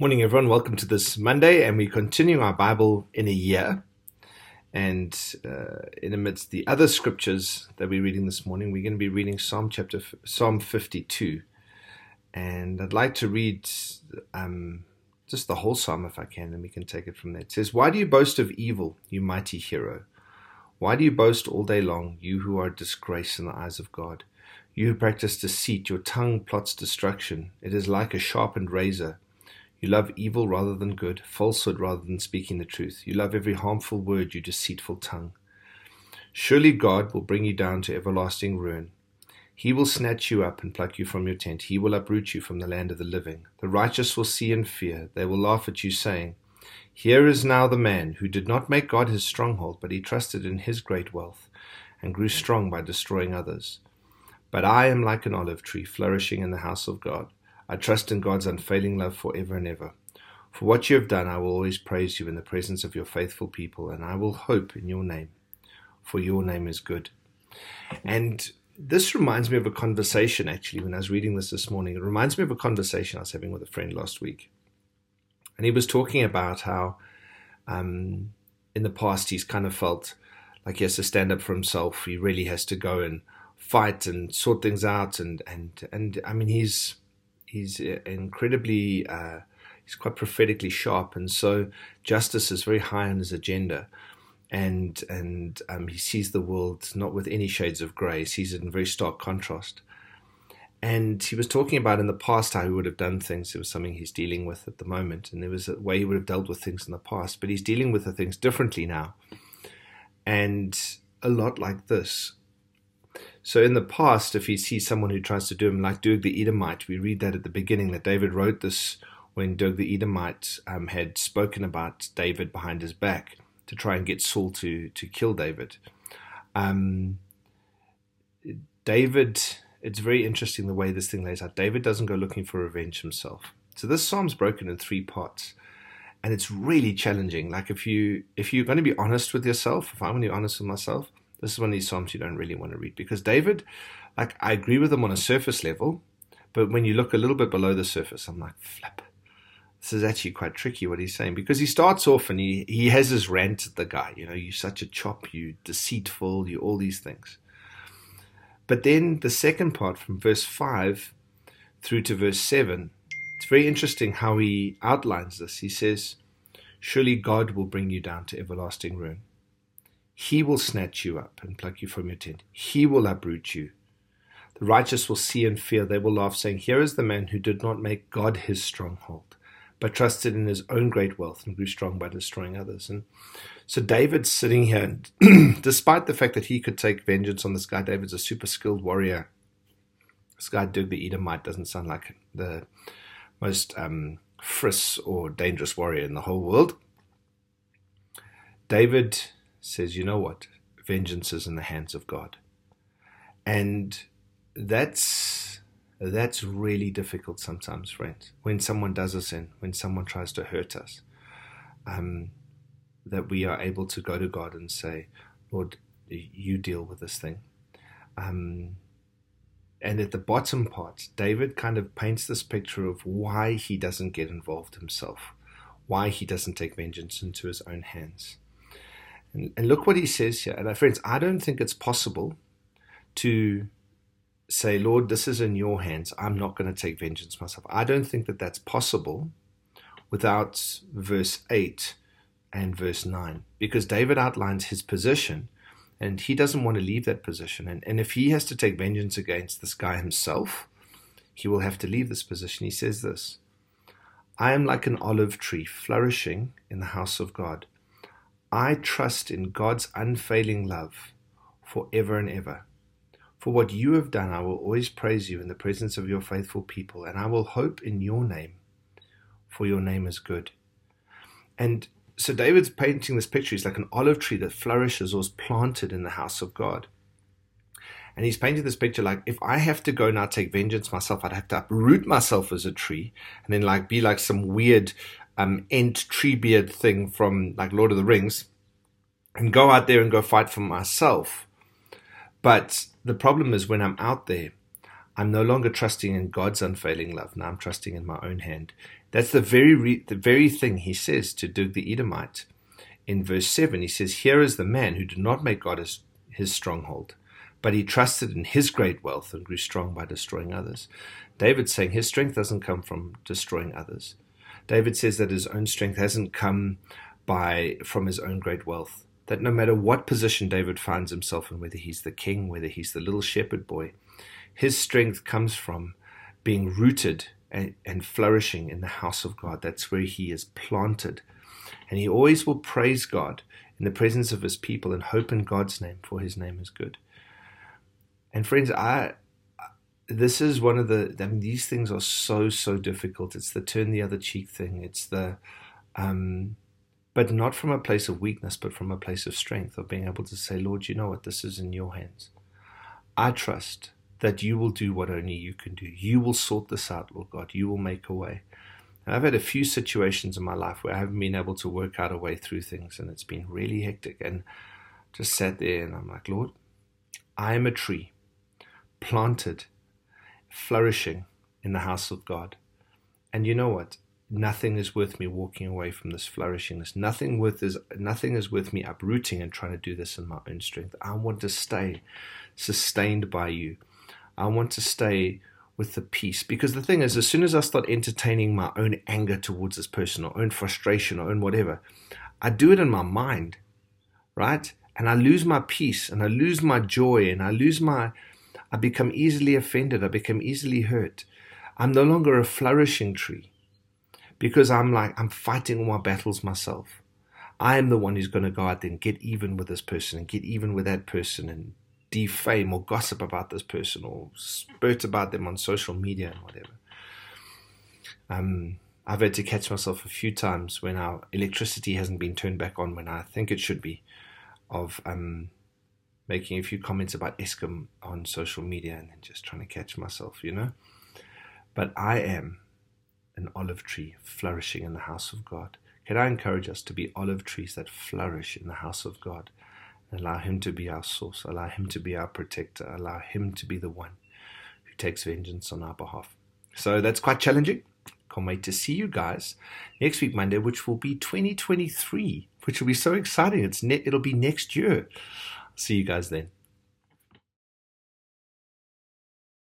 Morning, everyone. Welcome to this Monday, and we continue our Bible in a year. And uh, in amidst the other scriptures that we're reading this morning, we're going to be reading Psalm chapter Psalm 52. And I'd like to read um, just the whole psalm if I can, and we can take it from there. It says, "Why do you boast of evil, you mighty hero? Why do you boast all day long, you who are a disgrace in the eyes of God? You who practice deceit, your tongue plots destruction. It is like a sharpened razor." You love evil rather than good, falsehood rather than speaking the truth. You love every harmful word, you deceitful tongue. Surely God will bring you down to everlasting ruin. He will snatch you up and pluck you from your tent. He will uproot you from the land of the living. The righteous will see and fear. They will laugh at you, saying, Here is now the man who did not make God his stronghold, but he trusted in his great wealth, and grew strong by destroying others. But I am like an olive tree flourishing in the house of God. I trust in God's unfailing love forever and ever. For what you have done, I will always praise you in the presence of your faithful people, and I will hope in your name, for your name is good. And this reminds me of a conversation, actually, when I was reading this this morning. It reminds me of a conversation I was having with a friend last week. And he was talking about how um, in the past he's kind of felt like he has to stand up for himself. He really has to go and fight and sort things out. And, and, and I mean, he's he's uh, incredibly uh, he's quite prophetically sharp, and so justice is very high on his agenda. And and um, he sees the world not with any shades of grey. He sees it in very stark contrast. And he was talking about in the past how he would have done things. It was something he's dealing with at the moment, and there was a way he would have dealt with things in the past. But he's dealing with the things differently now, and a lot like this. So in the past, if he sees someone who tries to do him like Doeg the Edomite, we read that at the beginning that David wrote this when Doeg the Edomite um, had spoken about David behind his back to try and get Saul to to kill David. Um, David, it's very interesting the way this thing lays out. David doesn't go looking for revenge himself. So this psalm's broken in three parts, and it's really challenging. Like if you if you're going to be honest with yourself, if I'm going to be honest with myself, this is one of these Psalms you don't really want to read because David, like, I agree with him on a surface level, but when you look a little bit below the surface, I'm like, flip. This is actually quite tricky what he's saying because he starts off and he, he has his rant at the guy, you know, you're such a chop, you deceitful, you all these things. But then the second part from verse 5 through to verse 7, it's very interesting how he outlines this. He says, Surely God will bring you down to everlasting ruin. He will snatch you up and pluck you from your tent. He will uproot you. The righteous will see and fear. They will laugh, saying, Here is the man who did not make God his stronghold, but trusted in his own great wealth and grew strong by destroying others. And so David's sitting here, and despite the fact that he could take vengeance on this guy, David's a super skilled warrior. This guy, Doeg the Edomite, doesn't sound like the most um, friss or dangerous warrior in the whole world. David says, you know what? Vengeance is in the hands of God. And that's that's really difficult sometimes, friends. When someone does us in, when someone tries to hurt us, um, that we are able to go to God and say, Lord, you deal with this thing. Um, and at the bottom part, David kind of paints this picture of why he doesn't get involved himself, why he doesn't take vengeance into his own hands. And, and look what he says here. And uh, friends, I don't think it's possible to say, Lord, this is in your hands. I'm not going to take vengeance myself. I don't think that that's possible without verse 8 and verse 9, because David outlines his position and he doesn't want to leave that position. And, and if he has to take vengeance against this guy himself, he will have to leave this position. He says this I am like an olive tree flourishing in the house of God. I trust in God's unfailing love forever and ever. For what you have done, I will always praise you in the presence of your faithful people, and I will hope in your name, for your name is good. And so David's painting this picture. He's like an olive tree that flourishes or is planted in the house of God. And he's painting this picture like if I have to go now take vengeance myself, I'd have to uproot myself as a tree and then like be like some weird um, Ent Treebeard thing from like Lord of the Rings and go out there and go fight for myself. But the problem is when I'm out there, I'm no longer trusting in God's unfailing love. Now I'm trusting in my own hand. That's the very re- the very thing he says to Doeg the Edomite. In verse 7, he says, Here is the man who did not make God his, his stronghold, but he trusted in his great wealth and grew strong by destroying others. David's saying his strength doesn't come from destroying others. David says that his own strength hasn't come by from his own great wealth. That no matter what position David finds himself in, whether he's the king, whether he's the little shepherd boy, his strength comes from being rooted and, and flourishing in the house of God. That's where he is planted. And he always will praise God in the presence of his people and hope in God's name, for his name is good. And friends, I this is one of the I mean these things are so so difficult. It's the turn the other cheek thing. It's the um but not from a place of weakness, but from a place of strength, of being able to say, Lord, you know what, this is in your hands. I trust that you will do what only you can do. You will sort this out, Lord God. You will make a way. And I've had a few situations in my life where I haven't been able to work out a way through things, and it's been really hectic. And just sat there and I'm like, Lord, I am a tree planted, flourishing in the house of God. And you know what? nothing is worth me walking away from this flourishingness. Nothing worth is nothing is worth me uprooting and trying to do this in my own strength. I want to stay sustained by you. I want to stay with the peace. Because the thing is, as soon as I start entertaining my own anger towards this person or own frustration or own whatever, I do it in my mind, right? And I lose my peace and I lose my joy and I lose my I become easily offended, I become easily hurt. I'm no longer a flourishing tree because I'm like, I'm fighting all my battles myself. I am the one who's going to go out there and get even with this person and get even with that person and defame or gossip about this person or spurt about them on social media and whatever. Um, I've had to catch myself a few times when our electricity hasn't been turned back on when I think it should be, of um, making a few comments about Eskom on social media and then just trying to catch myself, you know. But I am an olive tree flourishing in the house of God. Can I encourage us to be olive trees that flourish in the house of God? Allow Him to be our source, allow Him to be our protector, allow Him to be the one who takes vengeance on our behalf. So that's quite challenging. Can't wait to see you guys next week, Monday, which will be 2023, which will be so exciting. It's ne- it'll be next year. See you guys then.